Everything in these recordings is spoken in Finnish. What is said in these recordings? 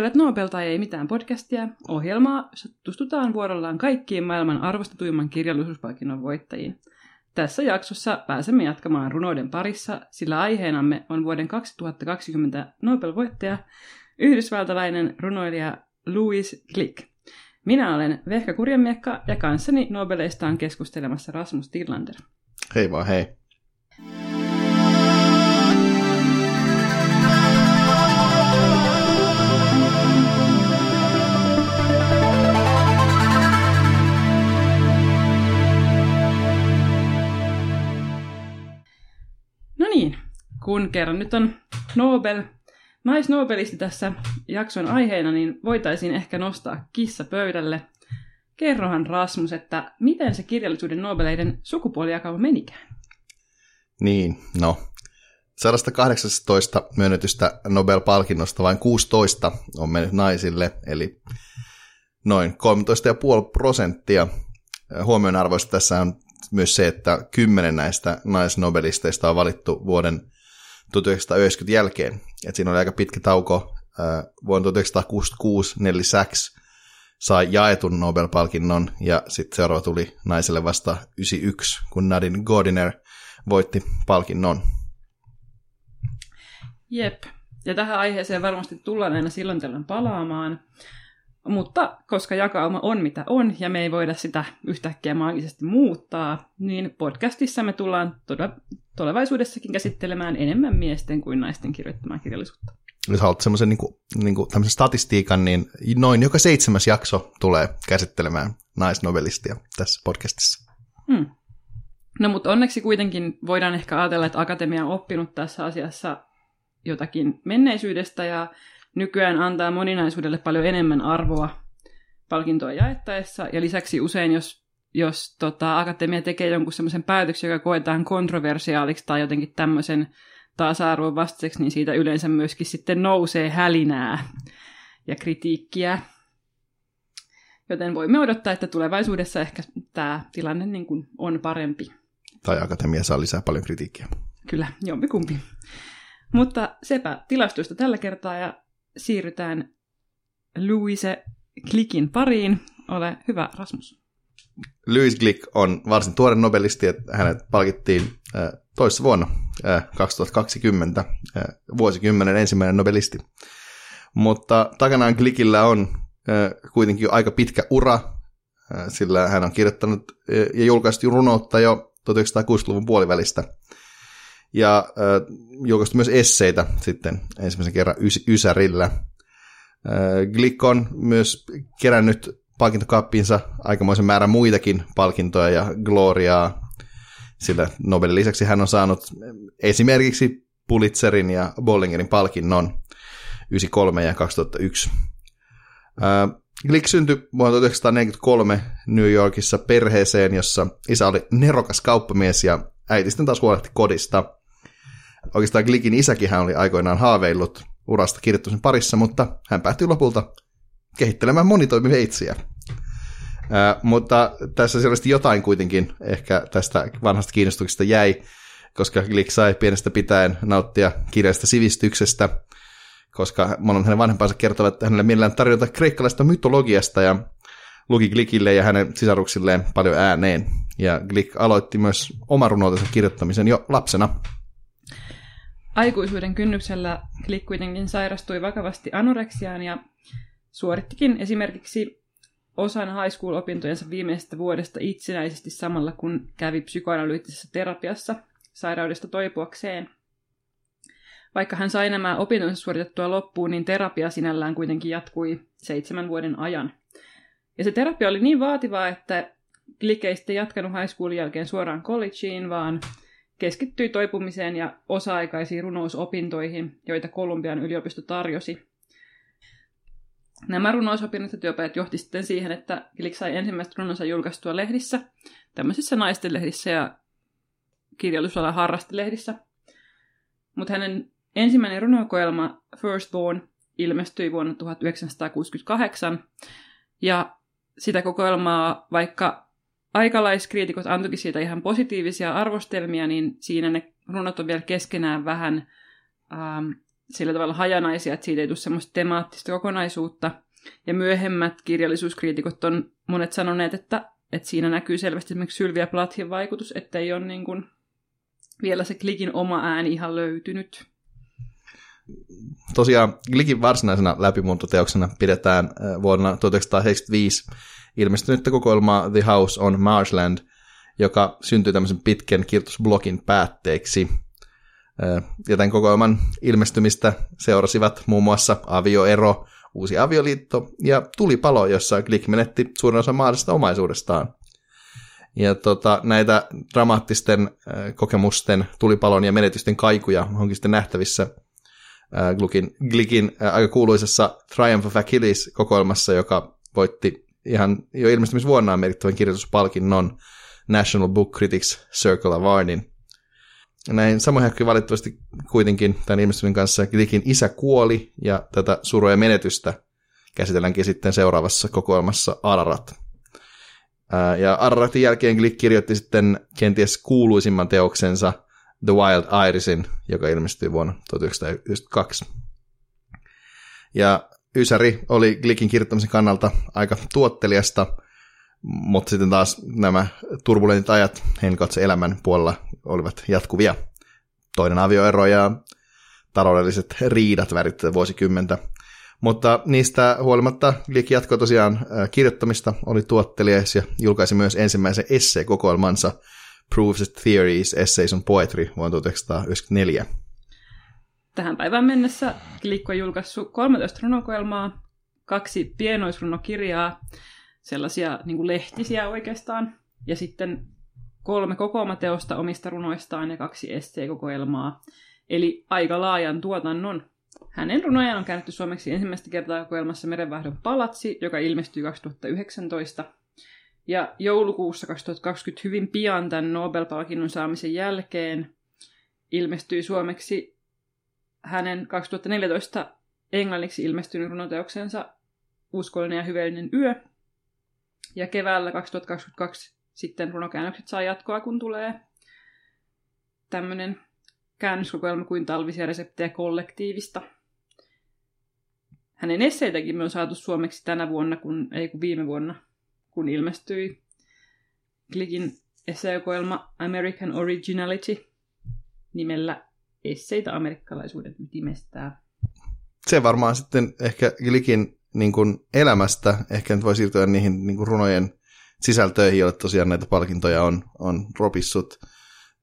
Kuuntelet Nobel tai ei mitään podcastia, ohjelmaa, tutustutaan vuorollaan kaikkiin maailman arvostetuimman kirjallisuuspalkinnon voittajiin. Tässä jaksossa pääsemme jatkamaan runoiden parissa, sillä aiheenamme on vuoden 2020 Nobel-voittaja, yhdysvaltalainen runoilija Louis Glick. Minä olen Vehkä Kurjamiekka ja kanssani Nobeleista on keskustelemassa Rasmus Tillander. Hei vaan hei. Kun kerran nyt on Nobel, naisnobelisti tässä jakson aiheena, niin voitaisiin ehkä nostaa kissa pöydälle. Kerrohan Rasmus, että miten se kirjallisuuden Nobeleiden sukupuolijakauma menikään? Niin, no. 118 myönnetystä Nobel-palkinnosta vain 16 on mennyt naisille, eli noin 13,5 prosenttia. Huomionarvoista tässä on myös se, että kymmenen näistä naisnobelisteista on valittu vuoden 1990 jälkeen. Et siinä oli aika pitkä tauko. Vuonna 1966 Nelly Sachs sai jaetun Nobel-palkinnon, ja sitten seuraava tuli naiselle vasta 91, kun Nadine Gordiner voitti palkinnon. Jep. Ja tähän aiheeseen varmasti tullaan aina silloin tällöin palaamaan. Mutta koska jakauma on mitä on ja me ei voida sitä yhtäkkiä maagisesti muuttaa, niin podcastissa me tullaan tulevaisuudessakin käsittelemään enemmän miesten kuin naisten kirjoittamaa kirjallisuutta. Jos haluat semmoisen niin kuin, niin kuin, statistiikan, niin noin joka seitsemäs jakso tulee käsittelemään naisnovelistia tässä podcastissa. Hmm. No mutta onneksi kuitenkin voidaan ehkä ajatella, että Akatemia on oppinut tässä asiassa jotakin menneisyydestä ja nykyään antaa moninaisuudelle paljon enemmän arvoa palkintoa jaettaessa. Ja lisäksi usein, jos, jos tota, akatemia tekee jonkun semmoisen päätöksen, joka koetaan kontroversiaaliksi tai jotenkin tämmöisen tasa-arvon vastaiseksi, niin siitä yleensä myöskin sitten nousee hälinää ja kritiikkiä. Joten voimme odottaa, että tulevaisuudessa ehkä tämä tilanne niin kuin on parempi. Tai akatemia saa lisää paljon kritiikkiä. Kyllä, jompikumpi. Mutta sepä tilastoista tällä kertaa ja siirrytään Louise Glickin pariin. Ole hyvä, Rasmus. Louis Glick on varsin tuore nobelisti, että hänet palkittiin äh, toissa vuonna, äh, 2020, äh, vuosikymmenen ensimmäinen nobelisti. Mutta takanaan Glickillä on äh, kuitenkin aika pitkä ura, äh, sillä hän on kirjoittanut äh, ja julkaistu runoutta jo 1960-luvun puolivälistä. Ja äh, julkaistu myös esseitä sitten ensimmäisen kerran ys- Ysärillä. Äh, Glick on myös kerännyt palkintokaappiinsa aikamoisen määrän muitakin palkintoja ja gloriaa, sillä Nobelin lisäksi hän on saanut esimerkiksi Pulitzerin ja Bollingerin palkinnon 93 ja 2001. Äh, Glick syntyi vuonna 1943 New Yorkissa perheeseen, jossa isä oli nerokas kauppamies ja äiti sitten taas huolehti kodista. Oikeastaan Glickin isäkin hän oli aikoinaan haaveillut urasta kirjoittamisen parissa, mutta hän päätyi lopulta kehittelemään monitoimiveitsiä. Ää, mutta tässä selvästi jotain kuitenkin ehkä tästä vanhasta kiinnostuksesta jäi, koska Glick sai pienestä pitäen nauttia kirjasta sivistyksestä, koska monen hänen vanhempansa kertovat, että hänelle mielellään tarjota kreikkalaista mytologiasta ja luki Glickille ja hänen sisaruksilleen paljon ääneen. Ja Glick aloitti myös oman runoutensa kirjoittamisen jo lapsena. Aikuisuuden kynnyksellä Glick kuitenkin sairastui vakavasti anoreksiaan ja suorittikin esimerkiksi osan high school-opintojensa viimeisestä vuodesta itsenäisesti samalla kun kävi psykoanalyyttisessä terapiassa sairaudesta toipuakseen. Vaikka hän sai nämä opintonsa suoritettua loppuun, niin terapia sinällään kuitenkin jatkui seitsemän vuoden ajan. Ja se terapia oli niin vaativaa, että Glick ei sitten jatkanut high schoolin jälkeen suoraan collegeen, vaan keskittyi toipumiseen ja osa-aikaisiin runousopintoihin, joita Kolumbian yliopisto tarjosi. Nämä runousopinnot ja työpajat johti sitten siihen, että Glick sai ensimmäistä runonsa julkaistua lehdissä, tämmöisissä naisten lehdissä ja kirjallisuusalan harrastelehdissä. Mutta hänen ensimmäinen runokoelma Firstborn ilmestyi vuonna 1968, ja sitä kokoelmaa, vaikka aikalaiskriitikot antoikin siitä ihan positiivisia arvostelmia, niin siinä ne runot on vielä keskenään vähän ähm, sillä tavalla hajanaisia, että siitä ei tule semmoista temaattista kokonaisuutta. Ja myöhemmät kirjallisuuskriitikot on monet sanoneet, että, että siinä näkyy selvästi esimerkiksi Sylvia Plathin vaikutus, että ei ole niin kuin vielä se klikin oma ääni ihan löytynyt. Tosiaan Glikin varsinaisena läpimuuntoteoksena pidetään äh, vuonna 1975 ilmestynyttä kokoelmaa The House on Marshland, joka syntyi tämmöisen pitkän kirjoitusblogin päätteeksi. Ja tämän kokoelman ilmestymistä seurasivat muun muassa avioero, uusi avioliitto ja tulipalo, jossa Glick menetti suurin osa mahdollisesta omaisuudestaan. Ja tota, näitä dramaattisten kokemusten, tulipalon ja menetysten kaikuja onkin sitten nähtävissä äh, Glukin, Glikin aika kuuluisessa Triumph of Achilles-kokoelmassa, joka voitti ihan jo ilmestymisvuonnaan merkittävän kirjoituspalkinnon National Book Critics Circle Awardin. Näin samoin hetki valitettavasti kuitenkin tämän ilmestymisen kanssa Glikin isä kuoli ja tätä surua ja menetystä käsitelläänkin sitten seuraavassa kokoelmassa Ararat. Ja Araratin jälkeen Glick kirjoitti sitten kenties kuuluisimman teoksensa The Wild Irisin, joka ilmestyi vuonna 1992. Ja Ysäri oli Glickin kirjoittamisen kannalta aika tuottelijasta, mutta sitten taas nämä turbulentit ajat Henkotsen elämän puolella olivat jatkuvia. Toinen avioero ja taloudelliset riidat värittävät vuosikymmentä. Mutta niistä huolimatta Glick jatkoi tosiaan kirjoittamista, oli tuottelias ja julkaisi myös ensimmäisen esseekokoelmansa Proofs and Theories, Essays on Poetry vuonna 1994. Tähän päivään mennessä Glick on julkaissut 13 runokoelmaa, kaksi pienoisrunokirjaa, sellaisia niin kuin lehtisiä oikeastaan, ja sitten kolme kokoomateosta omista runoistaan ja kaksi esseekokoelmaa. Eli aika laajan tuotannon hänen runojaan on käännetty suomeksi ensimmäistä kertaa koelmassa Merenvaihdon palatsi, joka ilmestyi 2019. Ja joulukuussa 2020 hyvin pian tämän Nobel-palkinnon saamisen jälkeen ilmestyi suomeksi hänen 2014 englanniksi ilmestynyt runoteoksensa Uskollinen ja hyveellinen yö. Ja keväällä 2022 sitten runokäännökset saa jatkoa, kun tulee tämmöinen käännöskokoelma kuin talvisia reseptejä kollektiivista. Hänen esseitäkin me on saatu suomeksi tänä vuonna, kun, ei kun viime vuonna, kun ilmestyi Klikin esseekoelma American Originality nimellä Esseitä amerikkalaisuuden ytimestä. Se varmaan sitten ehkä Glikin niin kuin elämästä, ehkä nyt voi siirtyä niihin niin kuin runojen sisältöihin, joille tosiaan näitä palkintoja on, on ropissut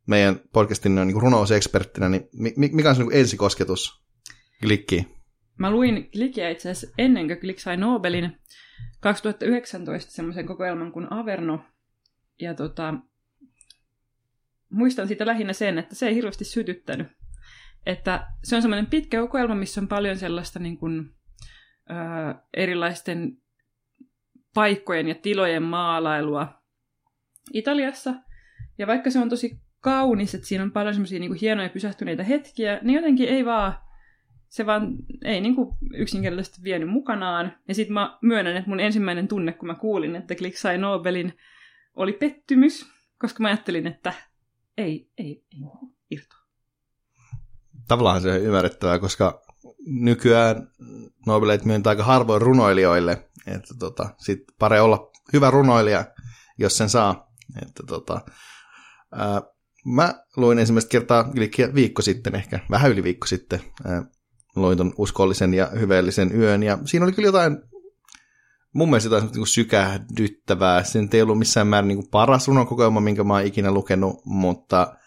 meidän podcastin on niin runouseksperttinä, niin mikä on se niin ensikosketus Glikkiin? Mä luin Glickiä itse asiassa ennen kuin Glick sai Nobelin 2019 semmoisen kokoelman kuin Averno. Ja tota, muistan siitä lähinnä sen, että se ei hirveästi sytyttänyt. Että se on semmoinen pitkä kokoelma, missä on paljon sellaista niin kuin, ö, erilaisten paikkojen ja tilojen maalailua Italiassa. Ja vaikka se on tosi kaunis, että siinä on paljon semmoisia niin hienoja pysähtyneitä hetkiä, niin jotenkin ei vaan, se vaan ei niin kuin yksinkertaisesti vienyt mukanaan. Ja sitten mä myönnän, että mun ensimmäinen tunne, kun mä kuulin, että Click sai Nobelin, oli pettymys, koska mä ajattelin, että ei, ei, ei irtoa. Tavallaan se on ymmärrettävää, koska nykyään Nobeleit myöntää aika harvoin runoilijoille, että tota, sit pare olla hyvä runoilija, jos sen saa. Että tota, ää, Mä luin ensimmäistä kertaa Glickia viikko sitten, ehkä vähän yli viikko sitten. Luin ton uskollisen ja hyveellisen yön, ja siinä oli kyllä jotain, mun mielestä jotain niin sykähdyttävää. Se ei ollut missään määrin niin paras runokokoelma, minkä mä oon ikinä lukenut, mutta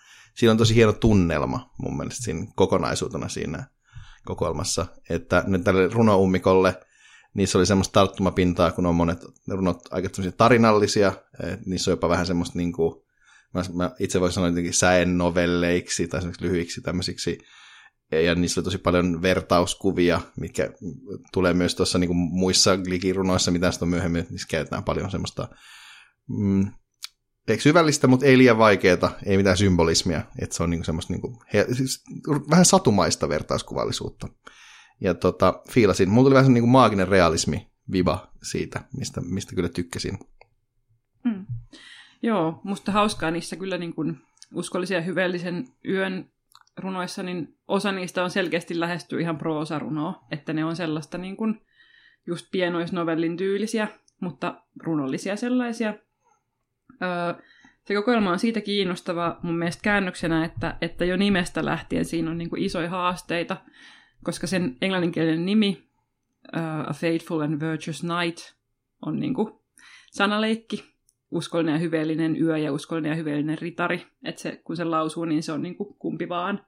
siinä on tosi hieno tunnelma mun mielestä siinä kokonaisuutena siinä kokoelmassa. Että nyt tälle runoummikolle niissä oli semmoista tarttumapintaa, kun on monet runot aika tarinallisia, niissä on jopa vähän semmoista niin kuin, Mä, itse voisin sanoa jotenkin säen novelleiksi tai lyhyiksi tämmöisiksi. Ja niissä oli tosi paljon vertauskuvia, mitkä tulee myös tuossa niin muissa glikirunoissa, mitä sitä on myöhemmin, niissä käytetään paljon semmoista mm, syvällistä, mutta ei liian vaikeaa, ei mitään symbolismia, että se on niin semmoista niin kuin, he, siis, vähän satumaista vertauskuvallisuutta. Ja tota, fiilasin. Mulla tuli vähän niin kuin maaginen realismi viva siitä, mistä, mistä kyllä tykkäsin. Mm. Joo, musta hauskaa niissä kyllä niin kuin uskollisia hyvällisen yön runoissa, niin osa niistä on selkeästi lähesty ihan proosarunoa, että ne on sellaista niin kuin just pienoisnovellin tyylisiä, mutta runollisia sellaisia. Se kokoelma on siitä kiinnostava mun mielestä käännöksenä, että, että jo nimestä lähtien siinä on niin kuin isoja haasteita, koska sen englanninkielinen nimi, uh, A Faithful and Virtuous Night, on niin kuin sanaleikki, uskollinen ja hyveellinen yö ja uskollinen ja hyveellinen ritari. Että se, kun se lausuu, niin se on niin kuin kumpi vaan.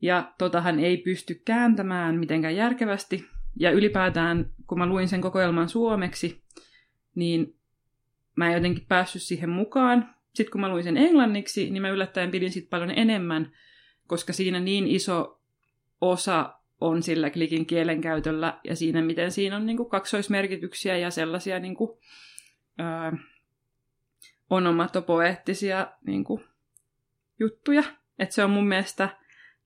Ja tota hän ei pysty kääntämään mitenkään järkevästi. Ja ylipäätään, kun mä luin sen kokoelman suomeksi, niin mä en jotenkin päässyt siihen mukaan. Sitten kun mä luin sen englanniksi, niin mä yllättäen pidin sit paljon enemmän, koska siinä niin iso osa on sillä klikin kielenkäytöllä ja siinä, miten siinä on niin kuin kaksoismerkityksiä ja sellaisia niin kuin, ää, onomatopoeettisia niin kuin, juttuja. Että se on mun mielestä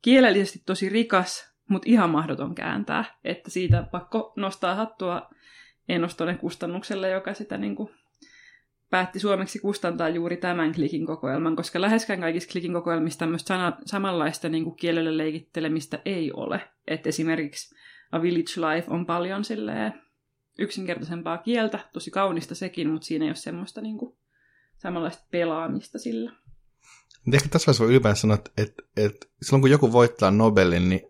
kielellisesti tosi rikas, mutta ihan mahdoton kääntää. Että siitä pakko nostaa hattua ennostonen kustannukselle, joka sitä niin kuin, päätti suomeksi kustantaa juuri tämän klikin kokoelman, koska läheskään kaikissa klikin kokoelmissa tämmöistä sana- samanlaista niin kuin kielellä leikittelemistä ei ole. Et esimerkiksi A Village Life on paljon silleen yksinkertaisempaa kieltä, tosi kaunista sekin, mutta siinä ei ole semmoista niin kuin, samanlaista pelaamista sillä. Ehkä tässä vaiheessa voi ylipäänsä sanoa, että, että, että silloin kun joku voittaa Nobelin, niin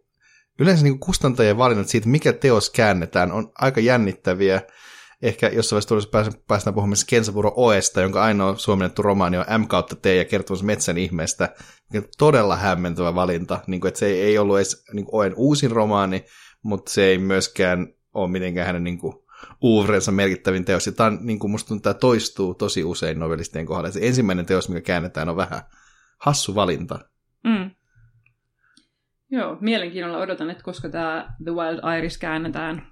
yleensä niin kustantajien valinnat siitä, mikä teos käännetään, on aika jännittäviä ehkä jossain vaiheessa päästään, päästään puhumaan Kensapuro Oesta, jonka ainoa suomennettu romaani on M kautta T ja kertomus metsän ihmeestä. Todella hämmentävä valinta, niin kuin, että se ei ollut edes niin Oen uusin romaani, mutta se ei myöskään ole mitenkään hänen niin kuin, uuvrensa merkittävin teos. Ja tämä, niin kuin musta tuntuu, tämä toistuu tosi usein novellistien kohdalla. Se ensimmäinen teos, mikä käännetään, on vähän hassu valinta. Mm. Joo, mielenkiinnolla odotan, että koska tämä The Wild Iris käännetään.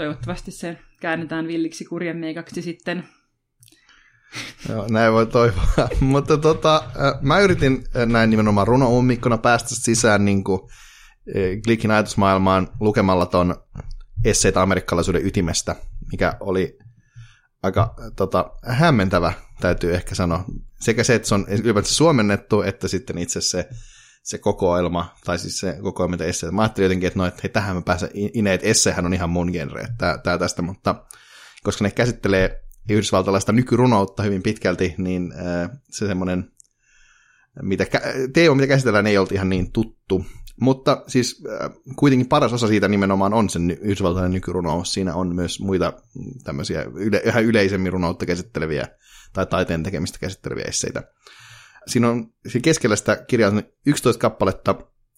Toivottavasti se käännetään villiksi kurjenmeikaksi sitten. Joo, näin voi toivoa. Mutta tota, mä yritin näin nimenomaan runo-ummikkona päästä sisään niin kuin Glickin ajatusmaailmaan lukemalla ton esseitä amerikkalaisuuden ytimestä, mikä oli aika tota, hämmentävä, täytyy ehkä sanoa. Sekä se, että se on ylipäätään suomennettu, että sitten itse se, se kokoelma, tai siis se kokoelma, mitä esseitä. Mä ajattelin jotenkin, että, no, että hei, tähän mä pääsen ineen, että essehän on ihan mun genre, tää, tää tästä, mutta koska ne käsittelee yhdysvaltalaista nykyrunoutta hyvin pitkälti, niin äh, se semmoinen, mitä, teema, mitä käsitellään, ei ollut ihan niin tuttu. Mutta siis äh, kuitenkin paras osa siitä nimenomaan on sen yhdysvaltainen nykyrunous. Siinä on myös muita tämmöisiä yle, yhä yleisemmin runoutta käsitteleviä tai taiteen tekemistä käsitteleviä esseitä. Siinä on keskellä sitä kirjaa 11 kappaletta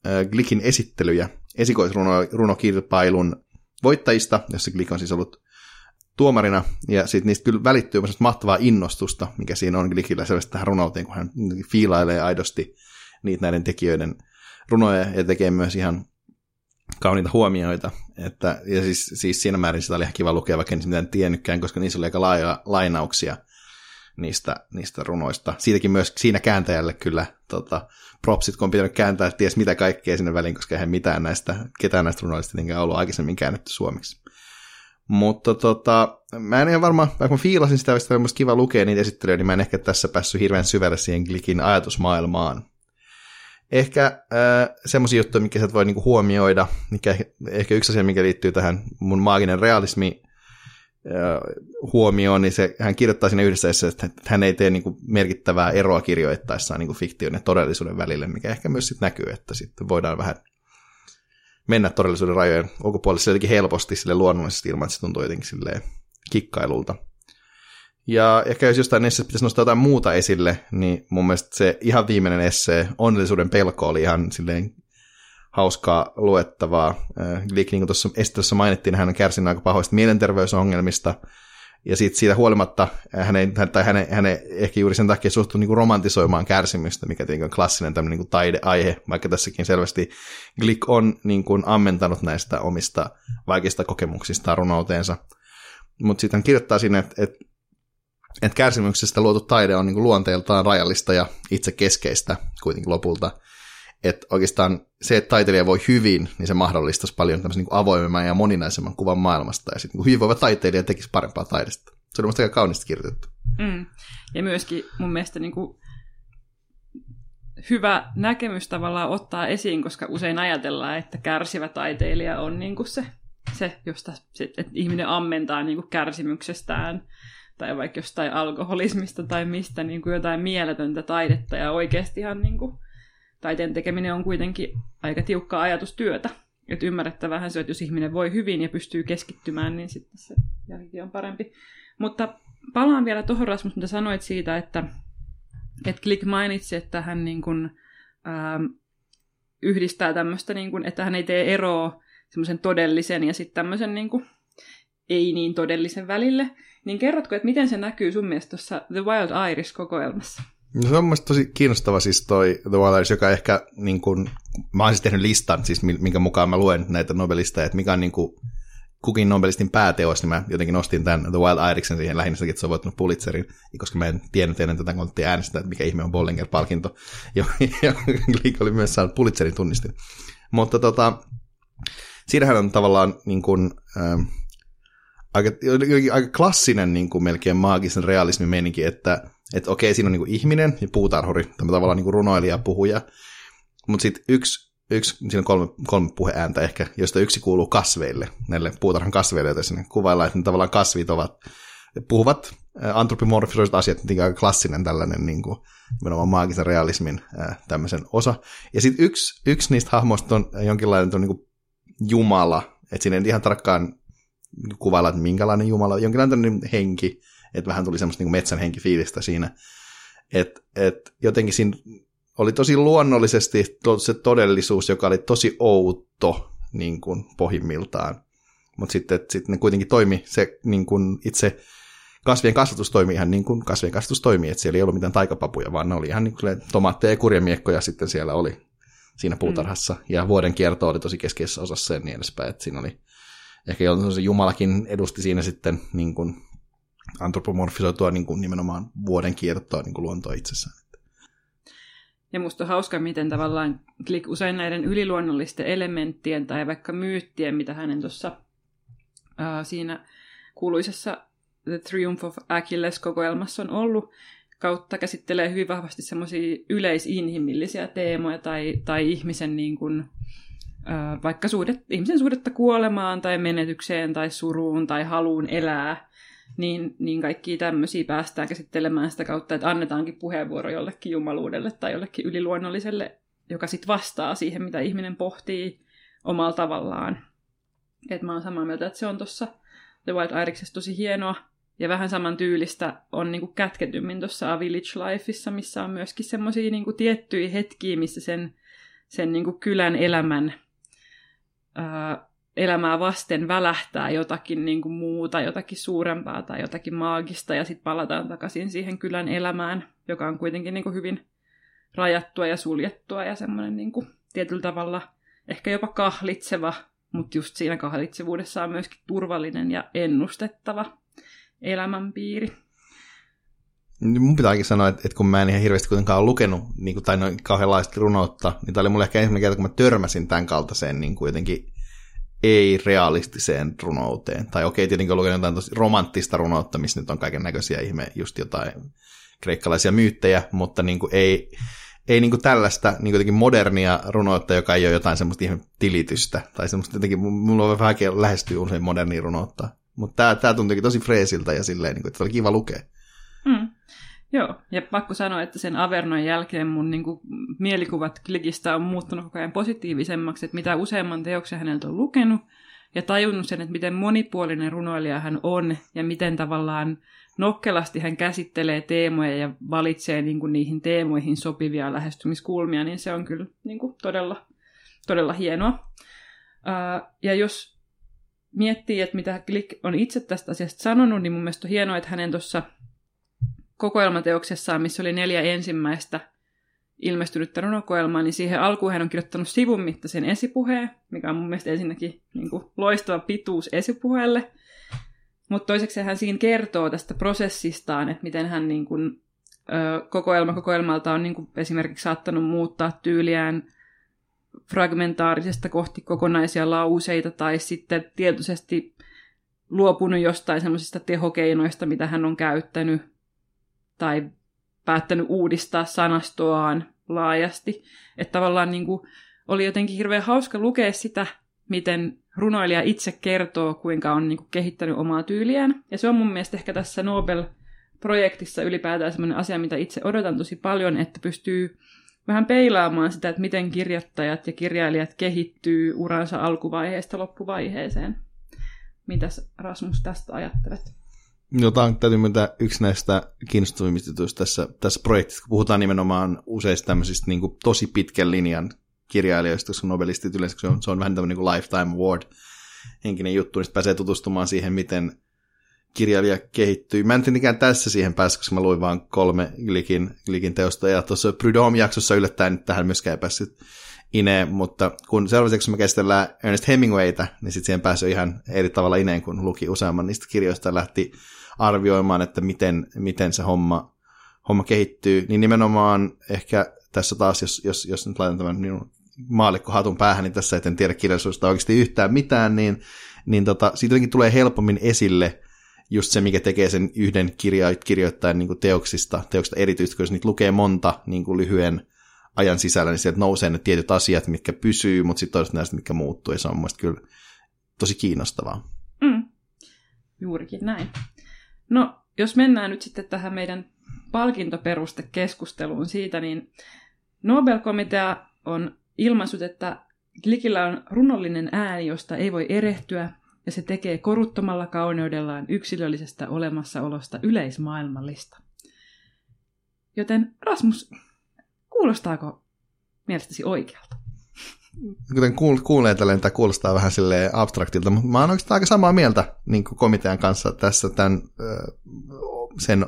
äh, Glickin esittelyjä esikoisrunokilpailun voittajista, jossa Glick on siis ollut tuomarina, ja sitten niistä kyllä välittyy mahtavaa innostusta, mikä siinä on Glickillä selvästi tähän runouteen, kun hän fiilailee aidosti niitä näiden tekijöiden runoja ja tekee myös ihan kauniita huomioita. Että, ja siis, siis siinä määrin sitä oli ihan kiva lukea, vaikka en mitään tiennytkään, koska niissä oli aika laajoja lainauksia niistä, niistä runoista. Siitäkin myös siinä kääntäjälle kyllä tota, propsit, kun on pitänyt kääntää ties mitä kaikkea sinne väliin, koska eihän mitään näistä, ketään näistä runoista ollut aikaisemmin käännetty suomeksi. Mutta tota, mä en ihan varma, vaikka mä fiilasin sitä, että oli kiva lukea niitä esittelyjä, niin mä en ehkä tässä päässyt hirveän syvälle siihen Glikin ajatusmaailmaan. Ehkä äh, semmoisia juttuja, mikä sä voi niinku huomioida, mikä ehkä, ehkä yksi asia, mikä liittyy tähän mun maaginen realismi huomioon, niin se, hän kirjoittaa siinä yhdessä että hän ei tee niinku merkittävää eroa kirjoittaessaan niinku fiktion ja todellisuuden välille, mikä ehkä myös sit näkyy, että sitten voidaan vähän mennä todellisuuden rajojen ulkopuolelle jotenkin helposti sille luonnollisesti ilman, että se tuntuu jotenkin silleen kikkailulta. Ja ehkä jos jostain esseestä pitäisi nostaa jotain muuta esille, niin mun mielestä se ihan viimeinen esse, onnellisuuden pelko, oli ihan silleen hauskaa luettavaa. Glick, niin kuin tuossa esittelyssä mainittiin, hän on kärsinyt aika pahoista mielenterveysongelmista, ja siitä, siitä huolimatta hän ei, tai hän, ei ehkä juuri sen takia suhtu niin romantisoimaan kärsimystä, mikä on klassinen tämmöinen niin kuin taideaihe, vaikka tässäkin selvästi Glick on niin kuin ammentanut näistä omista vaikeista kokemuksista runouteensa. Mutta sitten hän kirjoittaa sinne, että, että, että kärsimyksestä luotu taide on niin kuin luonteeltaan rajallista ja itse keskeistä kuitenkin lopulta – että oikeastaan se, että taiteilija voi hyvin, niin se mahdollistaisi paljon tämmöisen niin avoimemman ja moninaisemman kuvan maailmasta, ja sitten niin hyvinvoiva taiteilija tekisi parempaa taidesta. Se on minusta aika kaunista kirjoitettu. Mm. Ja myöskin mun mielestä niin kuin hyvä näkemys tavallaan ottaa esiin, koska usein ajatellaan, että kärsivä taiteilija on niin kuin se, se, josta se, että ihminen ammentaa niin kuin kärsimyksestään tai vaikka jostain alkoholismista tai mistä niin kuin jotain mieletöntä taidetta ja oikeastihan niin kuin, taiteen tekeminen on kuitenkin aika tiukkaa ajatustyötä. Että ymmärrettävähän se, että jos ihminen voi hyvin ja pystyy keskittymään, niin sitten se jälki on parempi. Mutta palaan vielä tuohon Rasmus, mitä sanoit siitä, että, että Click mainitsi, että hän niin kuin, ähm, yhdistää tämmöistä, niin kuin, että hän ei tee eroa semmoisen todellisen ja sitten tämmöisen niin kuin, ei niin todellisen välille. Niin kerrotko, että miten se näkyy sun mielestä tuossa The Wild Iris-kokoelmassa? No se on mielestäni tosi kiinnostava siis toi The Wild Iris, joka ehkä niin kuin, mä oon siis tehnyt listan, siis minkä mukaan mä luen näitä nobelisteja, että mikä on niin kuin, kukin Nobelistin pääteos, niin mä jotenkin nostin tämän The Wild Iriksen siihen lähinnä että se on voittanut Pulitzerin, koska mä en tiennyt ennen tätä, kun äänestää, että mikä ihme on Bollinger-palkinto, ja oli myös saanut Pulitzerin tunnistin. Mutta tota, siinähän on tavallaan niin kuin, äh, aika, aika klassinen niin kuin melkein maagisen realismin meininki, että että okei, siinä on niin kuin ihminen ja puutarhuri, tämä tavallaan niin kuin runoilija, puhuja, mutta sitten yksi yksi, siinä on kolme, kolme puheääntä ehkä, joista yksi kuuluu kasveille, näille puutarhan kasveille, joita sinne kuvaillaan, että ne tavallaan kasvit ovat, puhuvat antropomorfisoiset asiat, niin aika klassinen tällainen niin kuin, nimenomaan maagisen realismin ää, tämmöisen osa. Ja sitten yksi, yksi niistä hahmoista on jonkinlainen on, niin kuin Jumala, että siinä ei ihan tarkkaan kuvailla, että minkälainen Jumala, jonkinlainen henki, että vähän tuli semmoista niin metsän henkifiilistä siinä. Että et jotenkin siinä oli tosi luonnollisesti se todellisuus, joka oli tosi outo niin kuin pohjimmiltaan. Mutta sitten sit ne kuitenkin toimi, se niin kuin itse kasvien kasvatus toimi ihan niin kuin kasvien kasvatus toimii, että siellä ei ollut mitään taikapapuja, vaan ne oli ihan niin kuin tomaatteja ja kurjamiekkoja sitten siellä oli siinä puutarhassa. Mm. Ja vuoden kierto oli tosi keskeisessä osassa ja niin edespäin, että siinä oli ehkä se Jumalakin edusti siinä sitten niin kuin antropomorfisoitua niin kuin nimenomaan vuoden kiertoa niin kuin luontoa itsessään. Ja musta on hauska, miten tavallaan Klik usein näiden yliluonnollisten elementtien tai vaikka myyttien, mitä hänen tuossa siinä kuuluisessa The Triumph of Achilles-kokoelmassa on ollut, kautta käsittelee hyvin vahvasti semmoisia yleisinhimillisiä teemoja tai, tai ihmisen niin kuin, vaikka suhdet, ihmisen suhdetta kuolemaan tai menetykseen tai suruun tai haluun elää niin, niin kaikki tämmöisiä päästään käsittelemään sitä kautta, että annetaankin puheenvuoro jollekin jumaluudelle tai jollekin yliluonnolliselle, joka sitten vastaa siihen, mitä ihminen pohtii omalla tavallaan. Et mä oon samaa mieltä, että se on tuossa The Wild Iriksessa tosi hienoa. Ja vähän saman tyylistä on niinku kätketymmin tuossa A Village Lifeissa, missä on myöskin semmoisia niinku tiettyjä hetkiä, missä sen, sen niinku kylän elämän ää, elämää vasten välähtää jotakin niin kuin muuta, jotakin suurempaa tai jotakin maagista, ja sitten palataan takaisin siihen kylän elämään, joka on kuitenkin niin kuin hyvin rajattua ja suljettua ja semmoinen niin kuin tietyllä tavalla ehkä jopa kahlitseva, mutta just siinä kahlitsevuudessa on myöskin turvallinen ja ennustettava elämänpiiri. Mun pitääkin sanoa, että, että kun mä en ihan hirveästi kuitenkaan ole lukenut niin kuin, tai noin kauheanlaista runoutta, niin tämä oli mulle ehkä ensimmäinen kerta, kun mä törmäsin tämän kaltaiseen niin kuin jotenkin ei-realistiseen runouteen. Tai okei, tietenkin on lukenut jotain tosi romanttista runoutta, missä nyt on kaiken näköisiä ihme, just jotain kreikkalaisia myyttejä, mutta niin kuin ei, ei niin kuin tällaista niin kuin modernia runoutta, joka ei ole jotain semmoista ihme tilitystä. Tai semmoista jotenkin, mulla on vähän lähestyy usein modernia runoutta. Mutta tämä, tämä tuntuikin tosi freesiltä ja silleen, niin kuin, että oli kiva lukea. Mm. Joo, ja pakko sanoa, että sen Avernon jälkeen mun niin kuin, mielikuvat Klikistä on muuttunut koko ajan positiivisemmaksi, että mitä useamman teoksen häneltä on lukenut, ja tajunnut sen, että miten monipuolinen runoilija hän on, ja miten tavallaan nokkelasti hän käsittelee teemoja ja valitsee niin kuin, niihin teemoihin sopivia lähestymiskulmia, niin se on kyllä niin kuin, todella, todella hienoa. Uh, ja jos miettii, että mitä Klik on itse tästä asiasta sanonut, niin mun mielestä on hienoa, että hänen tuossa kokoelmateoksessaan, missä oli neljä ensimmäistä ilmestynyttä runokoelmaa, niin siihen alkuun hän on kirjoittanut sivun mittaisen esipuheen, mikä on mun mielestä ensinnäkin niin kuin, loistava pituus esipuheelle. Mutta toiseksi hän siinä kertoo tästä prosessistaan, että miten hän niin kuin, kokoelma kokoelmalta on niin kuin, esimerkiksi saattanut muuttaa tyyliään fragmentaarisesta kohti kokonaisia lauseita tai sitten tietoisesti luopunut jostain semmoisista tehokeinoista, mitä hän on käyttänyt tai päättänyt uudistaa sanastoaan laajasti. Että tavallaan niin kuin, oli jotenkin hirveän hauska lukea sitä, miten runoilija itse kertoo, kuinka on niin kuin, kehittänyt omaa tyyliään. Ja se on mun mielestä ehkä tässä Nobel-projektissa ylipäätään sellainen asia, mitä itse odotan tosi paljon, että pystyy vähän peilaamaan sitä, että miten kirjoittajat ja kirjailijat kehittyy uransa alkuvaiheesta loppuvaiheeseen. Mitäs Rasmus tästä ajattelet? No, tämä on täytyy myöntää yksi näistä kiinnostavimmista jutuista tässä, tässä projektissa, kun puhutaan nimenomaan useista tämmöisistä niin kuin, tosi pitkän linjan kirjailijoista, koska nobelistit yleensä se on, se on vähän tämmöinen niin lifetime award henkinen juttu, niin pääsee tutustumaan siihen, miten kirjailija kehittyy. Mä en tietenkään tässä siihen päässyt, koska mä luin vain kolme Glikin, Glikin teosta, ja tuossa Prudhomme-jaksossa yllättäen tähän myöskään ei päässyt ineen, mutta kun seuraavaksi me käsitellään Ernest Hemingwayta, niin sitten siihen pääsee ihan eri tavalla ineen, kun luki useamman niistä kirjoista lähti arvioimaan, että miten, miten se homma, homma kehittyy, niin nimenomaan ehkä tässä taas, jos, jos, jos nyt laitan tämän minun maallikkohatun päähän, niin tässä en tiedä kirjallisuudesta oikeasti yhtään mitään, niin, niin tota, siitä jotenkin tulee helpommin esille just se, mikä tekee sen yhden kirja, kirjoittajan niin teoksista, teoksista erityisesti, kun jos niitä lukee monta niin kuin lyhyen ajan sisällä, niin sieltä nousee ne tietyt asiat, mitkä pysyy, mutta sitten toisaalta näistä, mitkä muuttuu, ja se on mun kyllä tosi kiinnostavaa. Mm. Juurikin näin. No, jos mennään nyt sitten tähän meidän palkintoperustekeskusteluun siitä, niin Nobel-komitea on ilmaissut, että Glikillä on runollinen ääni, josta ei voi erehtyä, ja se tekee koruttomalla kauneudellaan yksilöllisestä olemassaolosta yleismaailmallista. Joten Rasmus, kuulostaako mielestäsi oikealta? Kuten kuulee tälleen, tämä kuulostaa vähän sille abstraktilta, mutta mä oon oikeastaan aika samaa mieltä niin komitean kanssa tässä tämän, sen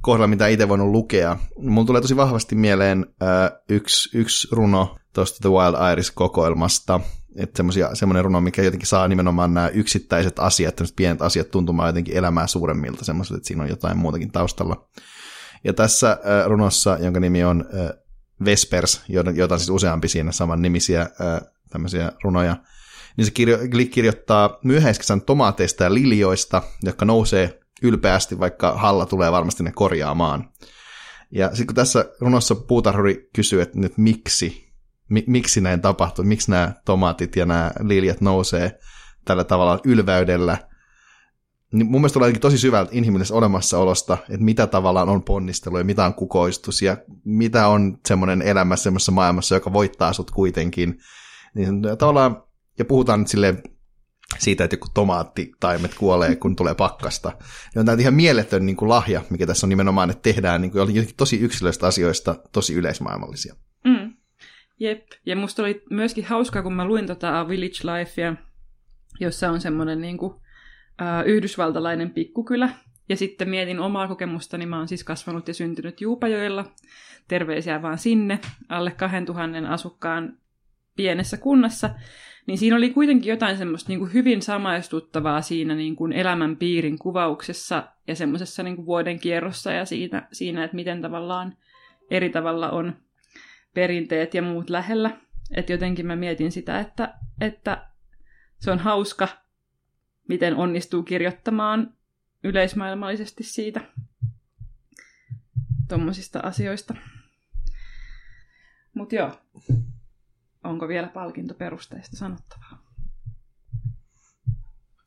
kohdalla, mitä itse voinut lukea. Mulla tulee tosi vahvasti mieleen yksi, yksi runo tuosta The Wild Iris-kokoelmasta, että semmoinen runo, mikä jotenkin saa nimenomaan nämä yksittäiset asiat, tämmöiset pienet asiat tuntumaan jotenkin elämää suuremmilta, semmoiset, että siinä on jotain muutakin taustalla. Ja tässä runossa, jonka nimi on Vespers, jota on siis useampi siinä saman nimisiä tämmöisiä runoja, niin se kirjo, Glick kirjoittaa myöhäiskesän tomaateista ja liljoista, jotka nousee ylpeästi, vaikka Halla tulee varmasti ne korjaamaan. Ja sitten kun tässä runossa puutarhuri kysyy, että nyt miksi, mi, miksi näin tapahtuu, miksi nämä tomaatit ja nämä liljat nousee tällä tavalla ylväydellä, niin mun mielestä tulee tosi syvältä inhimillisestä olemassaolosta, että mitä tavallaan on ponnistelu ja mitä on kukoistus ja mitä on semmoinen elämä semmoisessa maailmassa, joka voittaa sut kuitenkin. Niin tavallaan, ja puhutaan nyt siitä, että joku tomaattitaimet kuolee, kun tulee pakkasta. Ja on tämä ihan mieletön niin kuin lahja, mikä tässä on nimenomaan, että tehdään niin kuin, tosi yksilöistä asioista tosi yleismaailmallisia. Mm. Jep, ja musta oli myöskin hauskaa, kun mä luin tota Village Lifea, jossa on semmoinen niin kuin, yhdysvaltalainen pikkukylä. Ja sitten mietin omaa kokemustani, mä oon siis kasvanut ja syntynyt Juupajoilla. Terveisiä vaan sinne, alle 2000 asukkaan pienessä kunnassa niin siinä oli kuitenkin jotain semmoista niin kuin hyvin samaistuttavaa siinä niin kuin elämän piirin kuvauksessa ja semmoisessa niin kuin vuoden kierrossa ja siinä, siinä, että miten tavallaan eri tavalla on perinteet ja muut lähellä. Että jotenkin mä mietin sitä, että, että se on hauska, miten onnistuu kirjoittamaan yleismaailmallisesti siitä tuommoisista asioista. Mutta joo, onko vielä palkintoperusteista sanottavaa?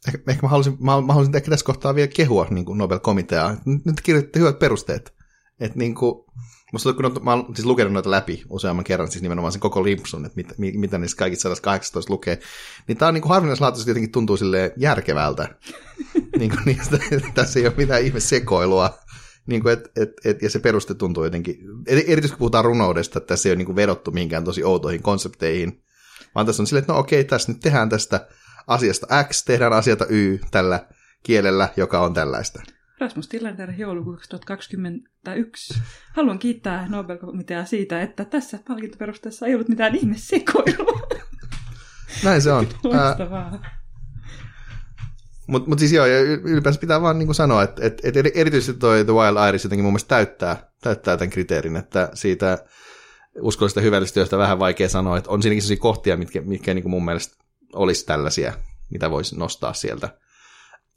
Ehkä, ehkä mä, haluaisin, mä, mä haluaisin tässä kohtaa vielä kehua niin kuin Nobel-komiteaa. Nyt kirjoitti hyvät perusteet. Et niin kuin, musta kun mä oon siis lukenut noita läpi useamman kerran, siis nimenomaan sen koko limpsun, että mit, mit, mitä niistä kaikista 118 lukee, niin tää on niin harvinaislaatuisesti jotenkin tuntuu sille järkevältä. niin kuin niistä, tässä ei ole mitään ihme sekoilua. Niin kuin, et, et, et, ja se peruste tuntuu jotenkin, erityisesti kun puhutaan runoudesta, että tässä ei ole niin kuin vedottu mihinkään tosi outoihin konsepteihin, vaan tässä on silleen, että no okei, tässä nyt tehdään tästä asiasta X, tehdään asiata Y tällä kielellä, joka on tällaista. Rasmus Tillander, joulukuu 2021. Haluan kiittää Nobel-komiteaa siitä, että tässä palkintoperusteessa ei ollut mitään ihmesekoilua. Näin se on. Loistavaa. Mutta mut siis joo, ylipäänsä pitää vaan niin sanoa, että et, et erityisesti toi The Wild Iris jotenkin mun mielestä täyttää, täyttää tämän kriteerin, että siitä uskollisesta hyvällistä työstä vähän vaikea sanoa, että on siinäkin sellaisia kohtia, mitkä, mitkä niin mun mielestä olisi tällaisia, mitä voisi nostaa sieltä.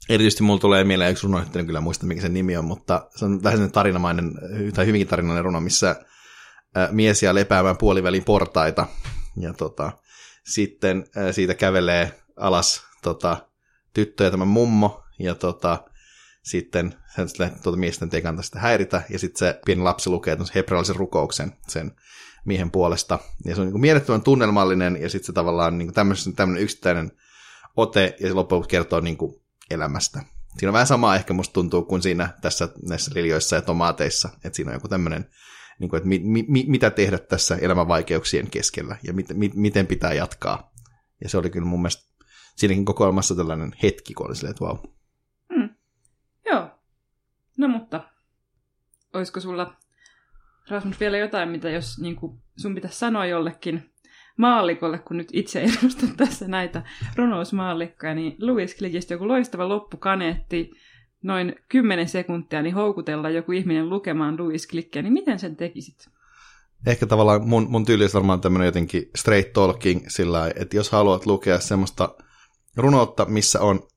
Erityisesti mulla tulee mieleen yksi runo, en kyllä muista mikä sen nimi on, mutta se on vähän sellainen tarinamainen, tai hyvinkin tarinallinen runo, missä äh, miesiä lepäämään puolivälin portaita. Ja tota, sitten siitä kävelee alas tota, tyttö ja tämä mummo, ja tota, sitten sen tuota miesten ei kannata sitä häiritä, ja sitten se pieni lapsi lukee hebrealaisen rukouksen sen miehen puolesta. Ja se on niin mielettömän tunnelmallinen, ja sitten se tavallaan niin tämmöinen yksittäinen ote, ja se loppujen kertoo niin kuin elämästä. Siinä on vähän samaa ehkä musta tuntuu kuin siinä tässä näissä liljoissa ja tomaateissa, että siinä on joku tämmöinen, niin että mi, mi, mitä tehdä tässä elämän vaikeuksien keskellä, ja mit, mi, miten pitää jatkaa. Ja se oli kyllä mun mielestä siinäkin kokoelmassa tällainen hetki, kun oli silleen, että wow. Mm. Joo. No mutta, olisiko sulla, Rasmus, vielä jotain, mitä jos niin kuin, sun pitäisi sanoa jollekin maallikolle, kun nyt itse edustan tässä näitä runousmaallikkoja, niin Louis Clickistä joku loistava loppukaneetti, noin 10 sekuntia, niin houkutella joku ihminen lukemaan Louis Clickia, niin miten sen tekisit? Ehkä tavallaan mun, mun tyyli olisi varmaan tämmöinen jotenkin straight talking sillä että jos haluat lukea semmoista runoutta, missä on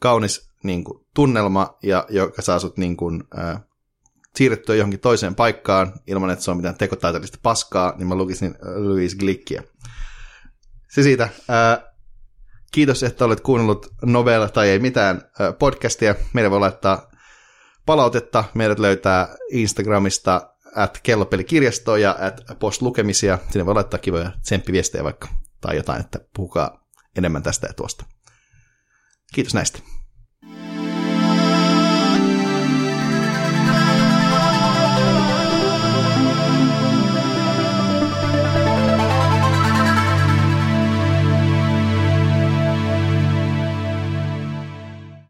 kaunis niin kuin, tunnelma, ja joka saa sut niin kuin, äh, siirrettyä johonkin toiseen paikkaan ilman, että se on mitään tekotaiteellista paskaa, niin mä lukisin Louis Glickia. Se siitä. Ää, kiitos, että olet kuunnellut Novella tai ei mitään ää, podcastia. Meidän voi laittaa palautetta. Meidät löytää Instagramista at kellopelikirjasto ja at postlukemisia. Sinne voi laittaa kivoja tsemppiviestejä vaikka tai jotain, että puhukaa enemmän tästä ja tuosta. Kiitos näistä.